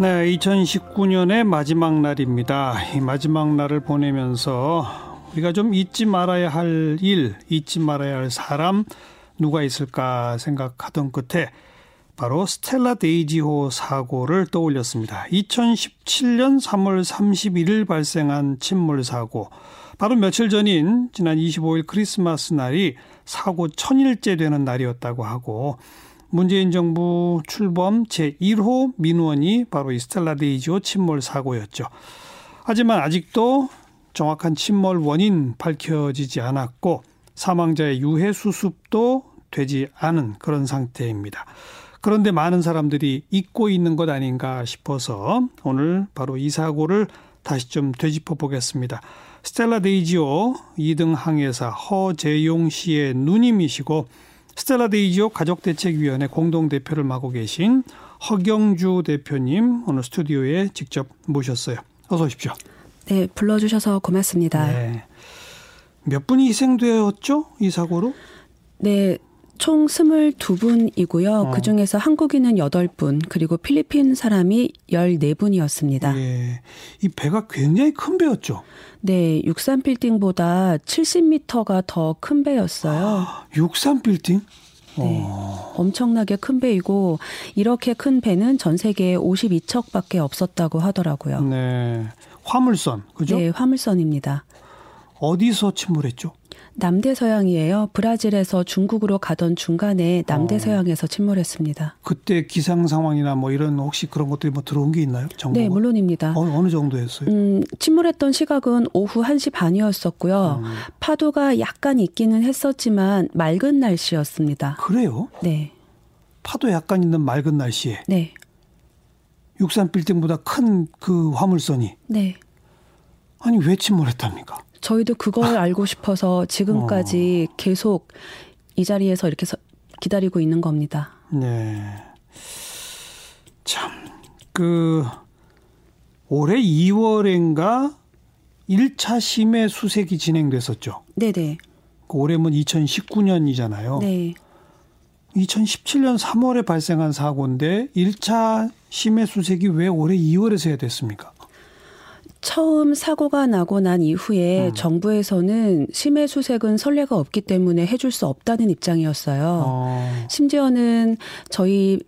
네, 2019년의 마지막 날입니다. 이 마지막 날을 보내면서 우리가 좀 잊지 말아야 할 일, 잊지 말아야 할 사람 누가 있을까 생각하던 끝에 바로 스텔라 데이지호 사고를 떠올렸습니다. 2017년 3월 31일 발생한 침몰 사고. 바로 며칠 전인 지난 25일 크리스마스 날이 사고 천일째 되는 날이었다고 하고 문재인 정부 출범 제1호 민원이 바로 이 스텔라 데이지호 침몰 사고였죠. 하지만 아직도 정확한 침몰 원인 밝혀지지 않았고 사망자의 유해 수습도 되지 않은 그런 상태입니다. 그런데 많은 사람들이 잊고 있는 것 아닌가 싶어서 오늘 바로 이 사고를 다시 좀 되짚어 보겠습니다. 스텔라 데이지호 2등 항해사 허재용 씨의 누님이시고 스텔라 데이지호 가족대책위원회 공동대표를 맡고 계신 허경주 대표님 오늘 스튜디오에 직접 모셨어요. 어서 오십시오. 네, 불러주셔서 고맙습니다. 네. 몇 분이 희생되었죠? 이 사고로? 네, 총 22분이고요. 어. 그 중에서 한국인은 8분, 그리고 필리핀 사람이 14분이었습니다. 예. 이 배가 굉장히 큰 배였죠? 네, 63빌딩보다 70m가 더 큰 배였어요. 아, 63빌딩? 네. 어. 엄청나게 큰 배이고 이렇게 큰 배는 전 세계에 52척밖에 없었다고 하더라고요. 네. 화물선, 그죠? 네, 화물선입니다. 어디서 침몰했죠? 남대서양이에요. 브라질에서 중국으로 가던 중간에 남대서양에서 어. 침몰했습니다. 그때 기상 상황이나 뭐 이런 혹시 그런 것들이 뭐 들어온 게 있나요? 정보가? 네, 물론입니다. 어, 느 정도였어요? 음, 침몰했던 시각은 오후 1시 반이었었고요. 음. 파도가 약간 있기는 했었지만 맑은 날씨였습니다. 그래요? 네. 파도 약간 있는 맑은 날씨에. 네. 63 빌딩보다 큰 그 화물선이. 네. 아니 왜 침몰했답니까? 저희도 그걸 아. 알고 싶어서 지금까지 어. 계속 이 자리에서 이렇게 기다리고 있는 겁니다. 네. 참, 그, 올해 2월엔가 1차 심해 수색이 진행됐었죠. 네네. 그 올해면 2019년이잖아요. 네. 2017년 3월에 발생한 사고인데 1차 심해 수색이 왜 올해 2월에서 해야 됐습니까? 처음 사고가 나고 난 이후에 음. 정부에서는 심해 수색은 선례가 없기 때문에 해줄 수 없다는 입장이었어요. 어. 심지어는 저희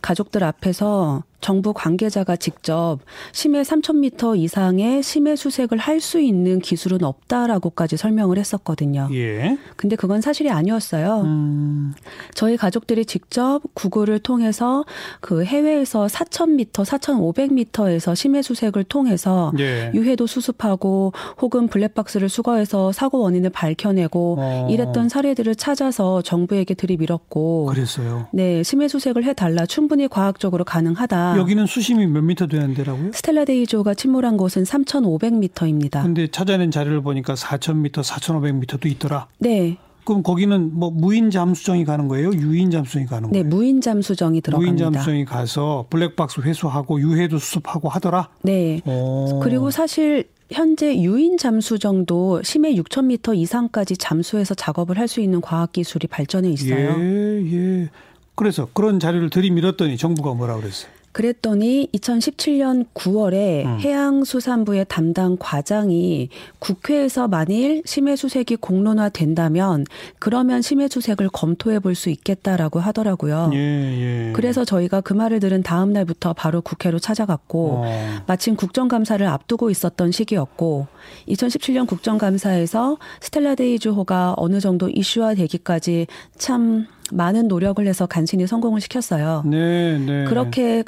가족들 앞에서 정부 관계자가 직접 심해 3,000m 이상의 심해 수색을 할 수 있는 기술은 없다라고까지 설명을 했었거든요. 예. 근데 그건 사실이 아니었어요. 음. 저희 가족들이 직접 구글을 통해서 그 해외에서 4,000m, 4,500m에서 심해 수색을 통해서 예. 유해도 수습하고 혹은 블랙박스를 수거해서 사고 원인을 밝혀내고 어. 이랬던 사례들을 찾아서 정부에게 들이밀었고 그랬어요. 네, 심해 수색을 해 달라 충분히 과학적으로 가능하다. 여기는 수심이 몇 미터 되는 데라고요? 스텔라 데이지호가 침몰한 곳은 3,500미터입니다. 근데 찾아낸 자료를 보니까 4,000미터, 4,500미터도 있더라. 네. 그럼 거기는 뭐 무인 잠수정이 가는 거예요? 유인 잠수정이 가는 네, 거예요? 네, 무인 잠수정이 들어갑니다. 무인 잠수정이 가서 블랙박스 회수하고 유해도 수습하고 하더라. 네. 오. 그리고 사실 현재 유인 잠수정도 심해 6,000m 이상까지 잠수해서 작업을 할 수 있는 과학 기술이 발전해 있어요. 예, 예. 그래서 그런 자료를 들이밀었더니 정부가 뭐라 그랬어요? 그랬더니 2017년 9월에 음. 해양수산부의 담당 과장이 국회에서 만일 심해수색이 공론화된다면 그러면 심해수색을 검토해 볼 수 있겠다라고 하더라고요. 예, 예. 그래서 저희가 그 말을 들은 다음 날부터 바로 국회로 찾아갔고 어. 마침 국정감사를 앞두고 있었던 시기였고 2017년 국정감사에서 스텔라데이주호가 어느 정도 이슈화되기까지 참 많은 노력을 해서 간신히 성공을 시켰어요. 네, 네. 그렇게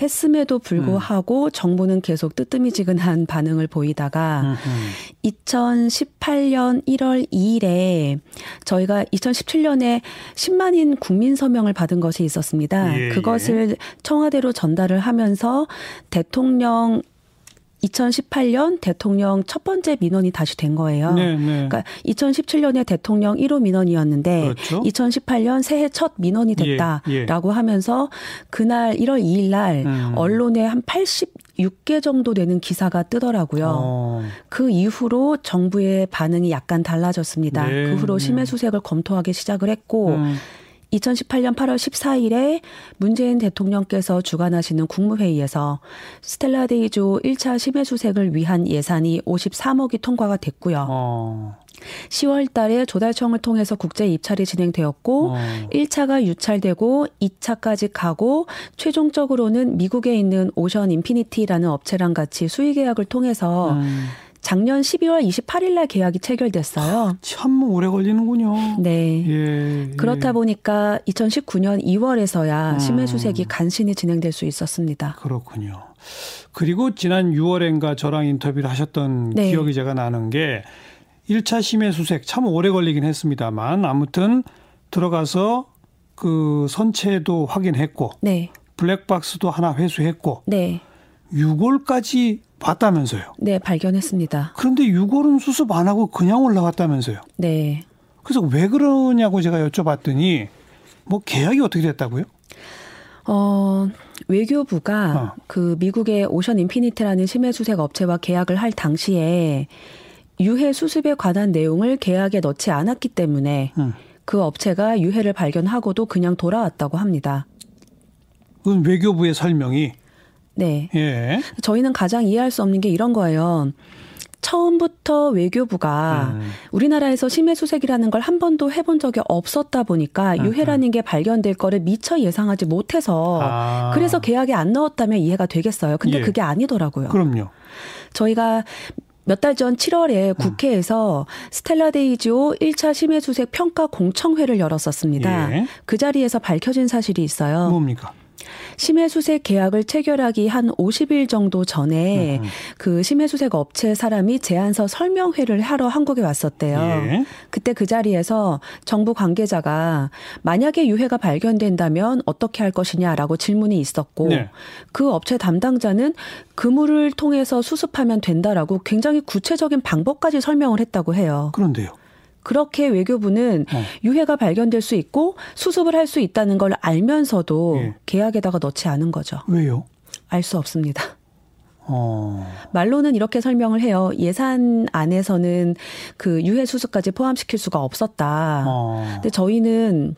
했음에도 불구하고 음. 정부는 계속 뜨뜨미지근한 반응을 보이다가 음흠. 2018년 1월 2일에 저희가 2017년에 10만인 국민 서명을 받은 것이 있었습니다. 예, 그것을 청와대로 전달을 하면서 대통령 2018년 대통령 첫 번째 민원이 다시 된 거예요. 네, 네. 그러니까 2017년에 대통령 1호 민원이었는데 그렇죠. 2018년 새해 첫 민원이 됐다라고 예, 예. 하면서 그날 1월 2일 날 음. 언론에 한 86개 정도 되는 기사가 뜨더라고요. 어. 그 이후로 정부의 반응이 약간 달라졌습니다. 네, 그 후로 네. 심해 수색을 검토하기 시작을 했고 음. 2018년 8월 14일에 문재인 대통령께서 주관하시는 국무회의에서 스텔라데이조 1차 심해 수색을 위한 예산이 53억이 통과가 됐고요. 어. 10월 달에 조달청을 통해서 국제 입찰이 진행되었고 어. 1차가 유찰되고 2차까지 가고 최종적으로는 미국에 있는 오션 인피니티라는 업체랑 같이 수의 계약을 통해서 음. 작년 12월 28일 날 계약이 체결됐어요. 아, 참 오래 걸리는군요. 네. 예, 예. 그렇다 보니까 2019년 2월에서야 음. 심해수색이 간신히 진행될 수 있었습니다. 그렇군요. 그리고 지난 6월엔가 저랑 인터뷰를 하셨던 네. 기억이 제가 나는 게 1차 심해수색 참 오래 걸리긴 했습니다만 아무튼 들어가서 그 선체도 확인했고 네. 블랙박스도 하나 회수했고 네. 유해까지 봤다면서요? 네, 발견했습니다. 그런데 유해는 수습 안 하고 그냥 올라갔다면서요? 네. 그래서 왜 그러냐고 제가 여쭤봤더니 뭐 계약이 어떻게 됐다고요? 어, 외교부가 어. 그 미국의 오션 인피니티라는 심해수색 업체와 계약을 할 당시에 유해 수습에 관한 내용을 계약에 넣지 않았기 때문에 음. 그 업체가 유해를 발견하고도 그냥 돌아왔다고 합니다. 그건 외교부의 설명이 네. 예. 저희는 가장 이해할 수 없는 게 이런 거예요. 처음부터 외교부가 음. 우리나라에서 심해 수색이라는 걸 한 번도 해본 적이 없었다 보니까 음. 유해라는 게 발견될 거를 미처 예상하지 못해서 아. 그래서 계약에 안 넣었다면 이해가 되겠어요. 근데 예. 그게 아니더라고요. 그럼요. 저희가 몇 달 전 7월에 국회에서 음. 스텔라데이지오 1차 심해수색 평가 공청회를 열었었습니다. 예. 그 자리에서 밝혀진 사실이 있어요. 뭡니까? 심해수색 계약을 체결하기 한 50일 정도 전에 음. 그 심해수색 업체 사람이 제안서 설명회를 하러 한국에 왔었대요. 예. 그때 그 자리에서 정부 관계자가 만약에 유해가 발견된다면 어떻게 할 것이냐라고 질문이 있었고 네. 그 업체 담당자는 그물을 통해서 수습하면 된다라고 굉장히 구체적인 방법까지 설명을 했다고 해요. 그런데요. 그렇게 외교부는 어. 유해가 발견될 수 있고 수습을 할 수 있다는 걸 알면서도 예. 계약에다가 넣지 않은 거죠. 왜요? 알 수 없습니다. 어. 말로는 이렇게 설명을 해요. 예산 안에서는 그 유해 수습까지 포함시킬 수가 없었다. 어. 근데 저희는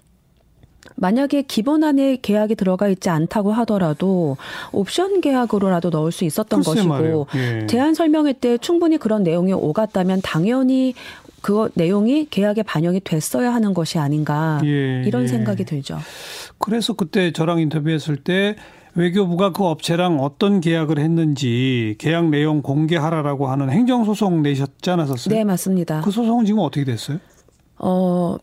만약에 기본 안에 계약이 들어가 있지 않다고 하더라도 옵션 계약으로라도 넣을 수 있었던 것이고 예. 제안 설명회 때 충분히 그런 내용이 오갔다면 당연히 그 내용이 계약에 반영이 됐어야 하는 것이 아닌가 예, 이런 예. 생각이 들죠. 그래서 그때 저랑 인터뷰했을 때 외교부가 그 업체랑 어떤 계약을 했는지 계약 내용 공개하라라고 하는 행정소송 내셨지 않았었어요? 네, 맞습니다. 그 소송은 지금 어떻게 됐어요? 어,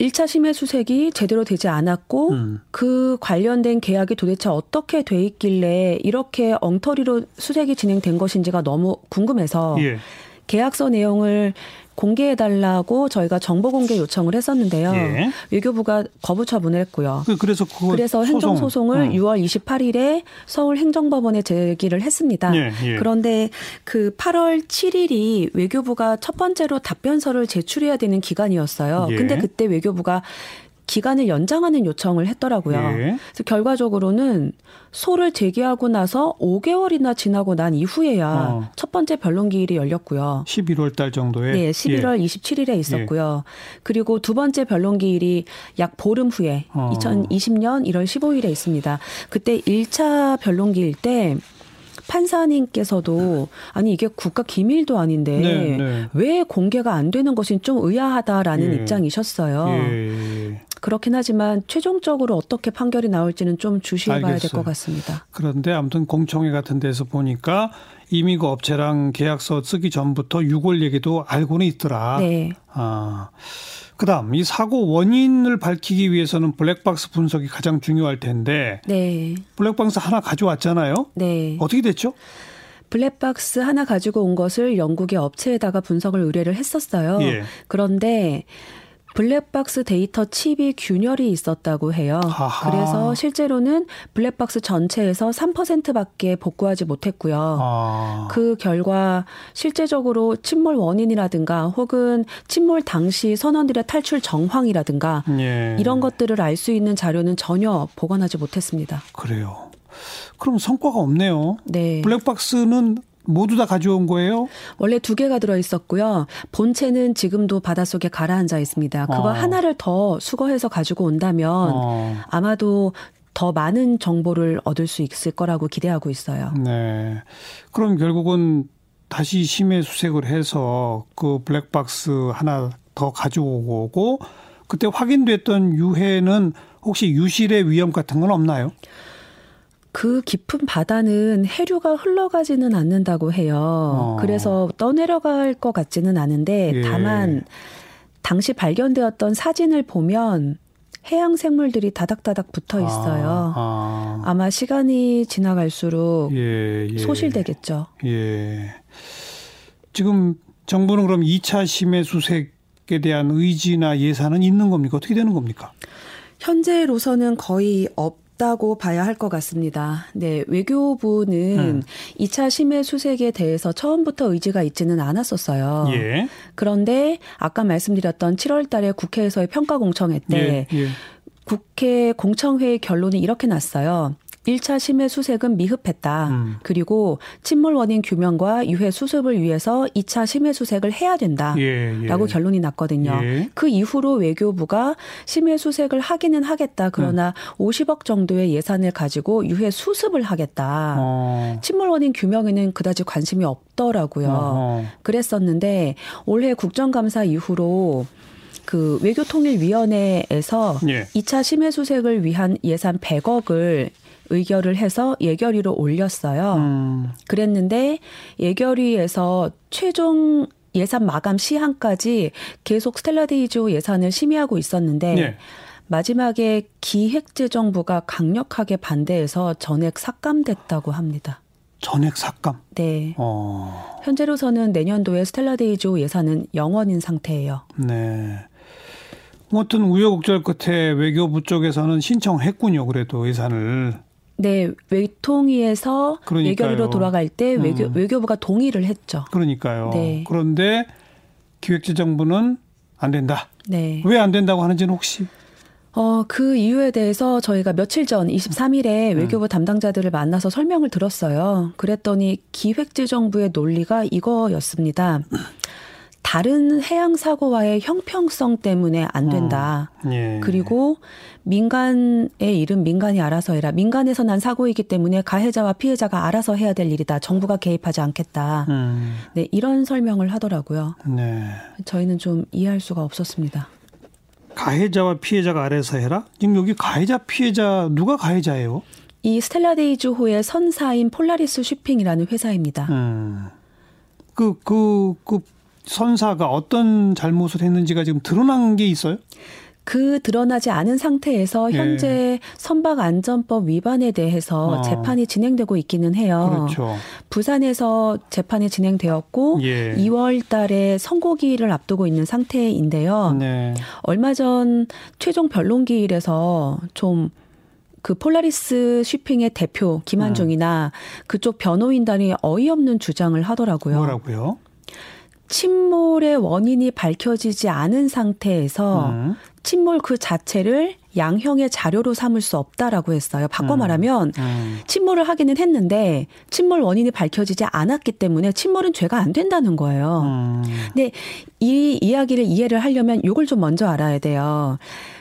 1차 심해 수색이 제대로 되지 않았고 음. 그 관련된 계약이 도대체 어떻게 돼 있길래 이렇게 엉터리로 수색이 진행된 것인지가 너무 궁금해서 예. 계약서 내용을 공개해달라고 저희가 정보 공개 요청을 했었는데요. 예. 외교부가 거부 처분을 했고요. 그, 그래서 그래서 행정 소송을 어. 6월 28일에 서울 행정법원에 제기를 했습니다. 예, 예. 그런데 그 8월 7일이 외교부가 첫 번째로 답변서를 제출해야 되는 기간이었어요. 예. 근데 그때 외교부가 기간을 연장하는 요청을 했더라고요. 예. 그래서 결과적으로는 소를 제기하고 나서 5개월이나 지나고 난 이후에야 어. 첫 번째 변론 기일이 열렸고요. 11월 달 정도에? 네, 11월 예. 27일에 있었고요. 예. 그리고 두 번째 변론 기일이 약 보름 후에 어. 2020년 1월 15일에 있습니다. 그때 1차 변론 기일 때 판사님께서도 아니 이게 국가 기밀도 아닌데 네, 네. 왜 공개가 안 되는 것이 좀 의아하다라는 예. 입장이셨어요. 예. 그렇긴 하지만 최종적으로 어떻게 판결이 나올지는 좀 주시해봐야 될 것 같습니다. 그런데 아무튼 공청회 같은 데서 보니까 이미 그 업체랑 계약서 쓰기 전부터 6월 얘기도 알고는 있더라. 네. 아. 그다음 이 사고 원인을 밝히기 위해서는 블랙박스 분석이 가장 중요할 텐데. 네. 블랙박스 하나 가져왔잖아요. 네. 어떻게 됐죠? 블랙박스 하나 가지고 온 것을 영국의 업체에다가 분석을 의뢰를 했었어요. 예. 그런데 블랙박스 데이터 칩이 균열이 있었다고 해요. 아하. 그래서 실제로는 블랙박스 전체에서 3%밖에 복구하지 못했고요. 아. 그 결과 실제적으로 침몰 원인이라든가 혹은 침몰 당시 선원들의 탈출 정황이라든가 예. 이런 것들을 알 수 있는 자료는 전혀 복원하지 못했습니다. 그래요. 그럼 성과가 없네요. 네. 블랙박스는 모두 다 가져온 거예요? 원래 두 개가 들어 있었고요. 본체는 지금도 바닷속에 가라앉아 있습니다. 그거 어. 하나를 더 수거해서 가지고 온다면 어. 아마도 더 많은 정보를 얻을 수 있을 거라고 기대하고 있어요. 네. 그럼 결국은 다시 심해 수색을 해서 그 블랙박스 하나 더 가지고 오고 그때 확인됐던 유해는 혹시 유실의 위험 같은 건 없나요? 그 깊은 바다는 해류가 흘러가지는 않는다고 해요. 어. 그래서 떠내려갈 것 같지는 않은데 예. 다만 당시 발견되었던 사진을 보면 해양 생물들이 다닥다닥 붙어 아, 있어요. 아, 아. 마 시간이 지나갈수록 예, 예. 소실되겠죠. 예. 지금 정부는 그럼 2차 심해 수색에 대한 의지나 예산은 있는 겁니까? 어떻게 되는 겁니까? 현재로서는 거의 없 다고 봐야 할 것 같습니다. 네, 외교부는 음. 2차 심해 수색에 대해서 처음부터 의지가 있지는 않았었어요. 예. 그런데 아까 말씀드렸던 7월 달에 국회에서의 평가 공청회 때 예, 예. 국회 공청회의 결론이 이렇게 났어요. 1차 심해 수색은 미흡했다. 음. 그리고 침몰 원인 규명과 유해 수습을 위해서 2차 심해 수색을 해야 된다라고 예, 예. 결론이 났거든요. 예. 그 이후로 외교부가 심해 수색을 하기는 하겠다. 그러나 음. 50억 정도의 예산을 가지고 유해 수습을 하겠다. 어. 침몰 원인 규명에는 그다지 관심이 없더라고요. 어허. 그랬었는데 올해 국정감사 이후로 그 외교통일위원회에서 예. 2차 심해 수색을 위한 예산 100억을 의결을 해서 예결위로 올렸어요. 음. 그랬는데 예결위에서 최종 예산 마감 시한까지 계속 스텔라데이조 예산을 심의하고 있었는데 네. 마지막에 기획재정부가 강력하게 반대해서 전액 삭감됐다고 합니다. 전액 삭감? 네. 어. 현재로서는 내년도에 스텔라데이조 예산은 영원인 상태예요. 네. 아무튼 우여곡절 끝에 외교부 쪽에서는 신청했군요. 그래도 예산을. 네, 외통위에서 외교위로 돌아갈 때 외교, 음. 외교부가 동의를 했죠. 그러니까요. 네. 그런데 기획재정부는 안 된다. 네. 왜 안 된다고 하는지는 혹시? 어, 그 이유에 대해서 저희가 며칠 전 23일에 음. 외교부 담당자들을 만나서 설명을 들었어요. 그랬더니 기획재정부의 논리가 이거였습니다. 다른 해양 사고와의 형평성 때문에 안 된다. 어, 예. 그리고 민간의 일은 민간이 알아서 해라. 민간에서 난 사고이기 때문에 가해자와 피해자가 알아서 해야 될 일이다. 정부가 개입하지 않겠다. 음. 네, 이런 설명을 하더라고요. 네. 저희는 좀 이해할 수가 없었습니다. 가해자와 피해자가 알아서 해라? 지금 여기 가해자 피해자 누가 가해자예요? 이 스텔라데이즈호의 선사인 폴라리스 쇼핑이라는 회사입니다. 음. 그, 그, 그 선사가 어떤 잘못을 했는지가 지금 드러난 게 있어요? 그 드러나지 않은 상태에서 예. 현재 예. 선박 안전법 위반에 대해서 어. 재판이 진행되고 있기는 해요. 그렇죠. 부산에서 재판이 진행되었고 예. 2월 달에 선고기일을 앞두고 있는 상태인데요. 네. 얼마 전 최종 변론기일에서 좀그 폴라리스 쉬핑의 대표 김한중이나 음. 그쪽 변호인단이 어이없는 주장을 하더라고요. 뭐라고요? 침몰의 원인이 밝혀지지 않은 상태에서 음. 침몰 그 자체를 양형의 자료로 삼을 수 없다라고 했어요. 바꿔 음. 말하면 음. 침몰을 하기는 했는데 침몰 원인이 밝혀지지 않았기 때문에 침몰은 죄가 안 된다는 거예요. 음. 근데 이 이야기를 이해를 하려면 이걸 좀 먼저 알아야 돼요.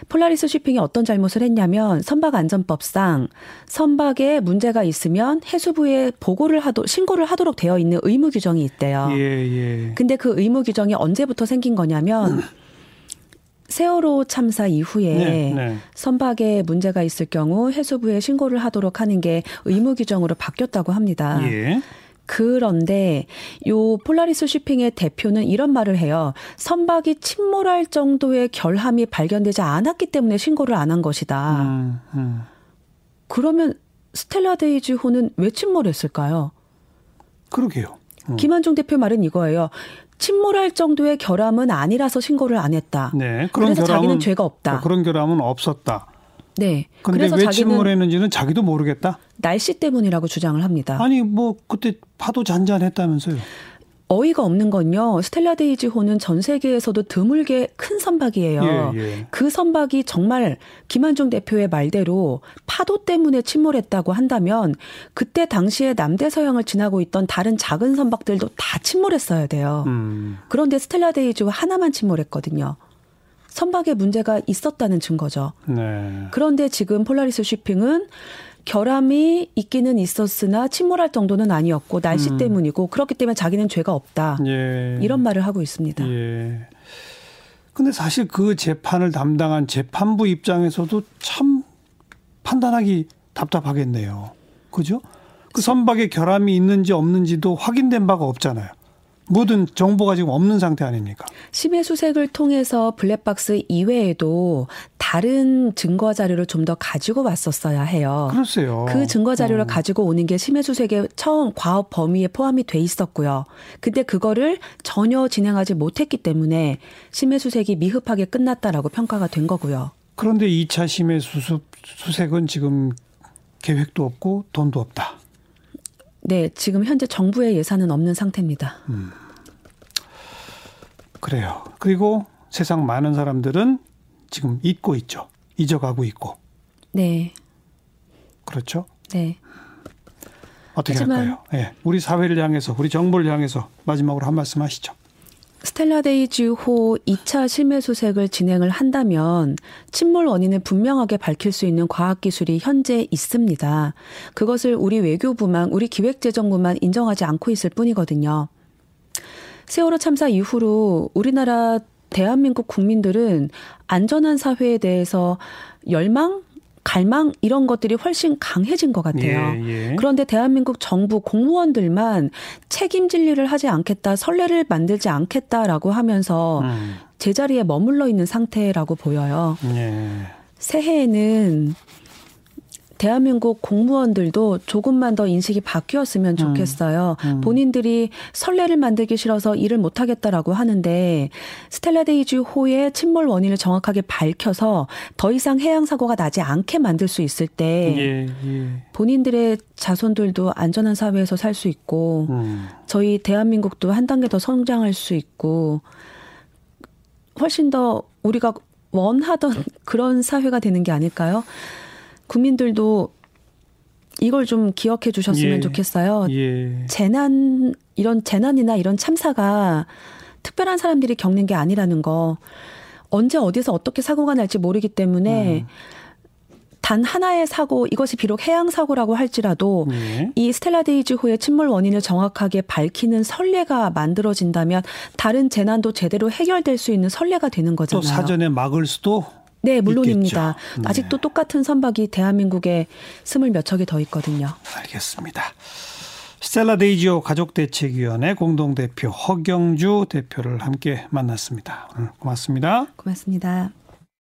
폴라리스 쇼핑이 어떤 잘못을 했냐면 선박 안전법상 선박에 문제가 있으면 해수부에 보고를 하도 신고를 하도록 되어 있는 의무 규정이 있대요. 예, 예. 근데 그 의무 규정이 언제부터 생긴 거냐면 세월호 참사 이후에 네, 네. 선박에 문제가 있을 경우 해수부에 신고를 하도록 하는 게 의무 규정으로 바뀌었다고 합니다. 예. 그런데 요 폴라리스 쇼핑의 대표는 이런 말을 해요. 선박이 침몰할 정도의 결함이 발견되지 않았기 때문에 신고를 안 한 것이다. 음, 음. 그러면 스텔라 데이지호는 왜 침몰했을까요? 그러게요. 음. 김한중 대표 말은 이거예요. 침몰할 정도의 결함은 아니라서 신고를 안 했다. 네, 그런 그래서 결함은, 자기는 죄가 없다. 그런 결함은 없었다. 네. 그런데 왜 침몰 했는지는 자기도 모르겠다. 날씨 때문이라고 주장을 합니다. 아니 뭐 그때 파도 잔잔했다면서요. 어이가 없는 건요. 스텔라 데이지호는 전 세계에서도 드물게 큰 선박이에요. 예, 예. 그 선박이 정말 김한중 대표의 말대로 파도 때문에 침몰했다고 한다면 그때 당시에 남대서양을 지나고 있던 다른 작은 선박들도 다 침몰했어야 돼요. 음. 그런데 스텔라 데이지호 하나만 침몰했거든요. 선박에 문제가 있었다는 증거죠. 네. 그런데 지금 폴라리스 쉬핑은 결함이 있기는 있었으나 침몰할 정도는 아니었고 날씨 음. 때문이고 그렇기 때문에 자기는 죄가 없다. 예. 이런 말을 하고 있습니다. 예. 근데 사실 그 재판을 담당한 재판부 입장에서도 참 판단하기 답답하겠네요. 그죠? 그 선박에 결함이 있는지 없는지도 확인된 바가 없잖아요. 모든 정보가 지금 없는 상태 아닙니까? 심해 수색을 통해서 블랙박스 이외에도 다른 증거 자료를 좀 더 가지고 왔었어야 해요. 그렇어요. 그 증거 자료를 어. 가지고 오는 게 심해 수색의 처음 과업 범위에 포함이 돼 있었고요. 근데 그거를 전혀 진행하지 못했기 때문에 심해 수색이 미흡하게 끝났다라고 평가가 된 거고요. 그런데 2차 심해 수습 수색은 지금 계획도 없고 돈도 없다. 네, 지금 현재 정부의 예산은 없는 상태입니다. 음. 그래요. 그리고 세상 많은 사람들은 지금 잊고 있죠. 잊어가고 있고. 네. 그렇죠? 네. 어떻게 할까요? 예. 네. 우리 사회를 향해서, 우리 정부를 향해서 마지막으로 한 말씀 하시죠. 스텔라데이지호 2차 심해 수색을 진행을 한다면 침몰 원인을 분명하게 밝힐 수 있는 과학 기술이 현재 있습니다. 그것을 우리 외교부만 우리 기획재정부만 인정하지 않고 있을 뿐이거든요. 세월호 참사 이후로 우리나라 대한민국 국민들은 안전한 사회에 대해서 열망 갈망 이런 것들이 훨씬 강해진 것 같아요. 예, 예. 그런데 대한민국 정부 공무원들만 책임질 일을 하지 않겠다, 선례를 만들지 않겠다라고 하면서 음. 제자리에 머물러 있는 상태라고 보여요. 예. 새해에는 대한민국 공무원들도 조금만 더 인식이 바뀌었으면 음. 좋겠어요. 음. 음. 본인들이 선례를 만들기 싫어서 일을 못 하겠다라고 하는데 스텔라데이지호의 침몰 원인을 정확하게 밝혀서 더 이상 해양 사고가 나지 않게 만들 수 있을 때 예, 예. 본인들의 자손들도 안전한 사회에서 살 수 있고 음. 저희 대한민국도 한 단계 더 성장할 수 있고 훨씬 더 우리가 원하던 그런 사회가 되는 게 아닐까요? 국민들도 이걸 좀 기억해 주셨으면 예. 좋겠어요. 예. 재난 이런 재난이나 이런 참사가 특별한 사람들이 겪는 게 아니라는 거. 언제 어디서 어떻게 사고가 날지 모르기 때문에 음. 단 하나의 사고 이것이 비록 해양 사고라고 할지라도 네. 이 스텔라 데이즈호의 침몰 원인을 정확하게 밝히는 선례가 만들어진다면 다른 재난도 제대로 해결될 수 있는 선례가 되는 거잖아요. 또 사전에 막을 수도 네, 물론입니다. 네. 아직도 똑같은 선박이 대한민국에 스물 몇 척이 더 있거든요. 알겠습니다. 스텔라 데이지호 가족대책위원회 공동대표 허경주 대표를 함께 만났습니다. 고맙습니다. 고맙습니다.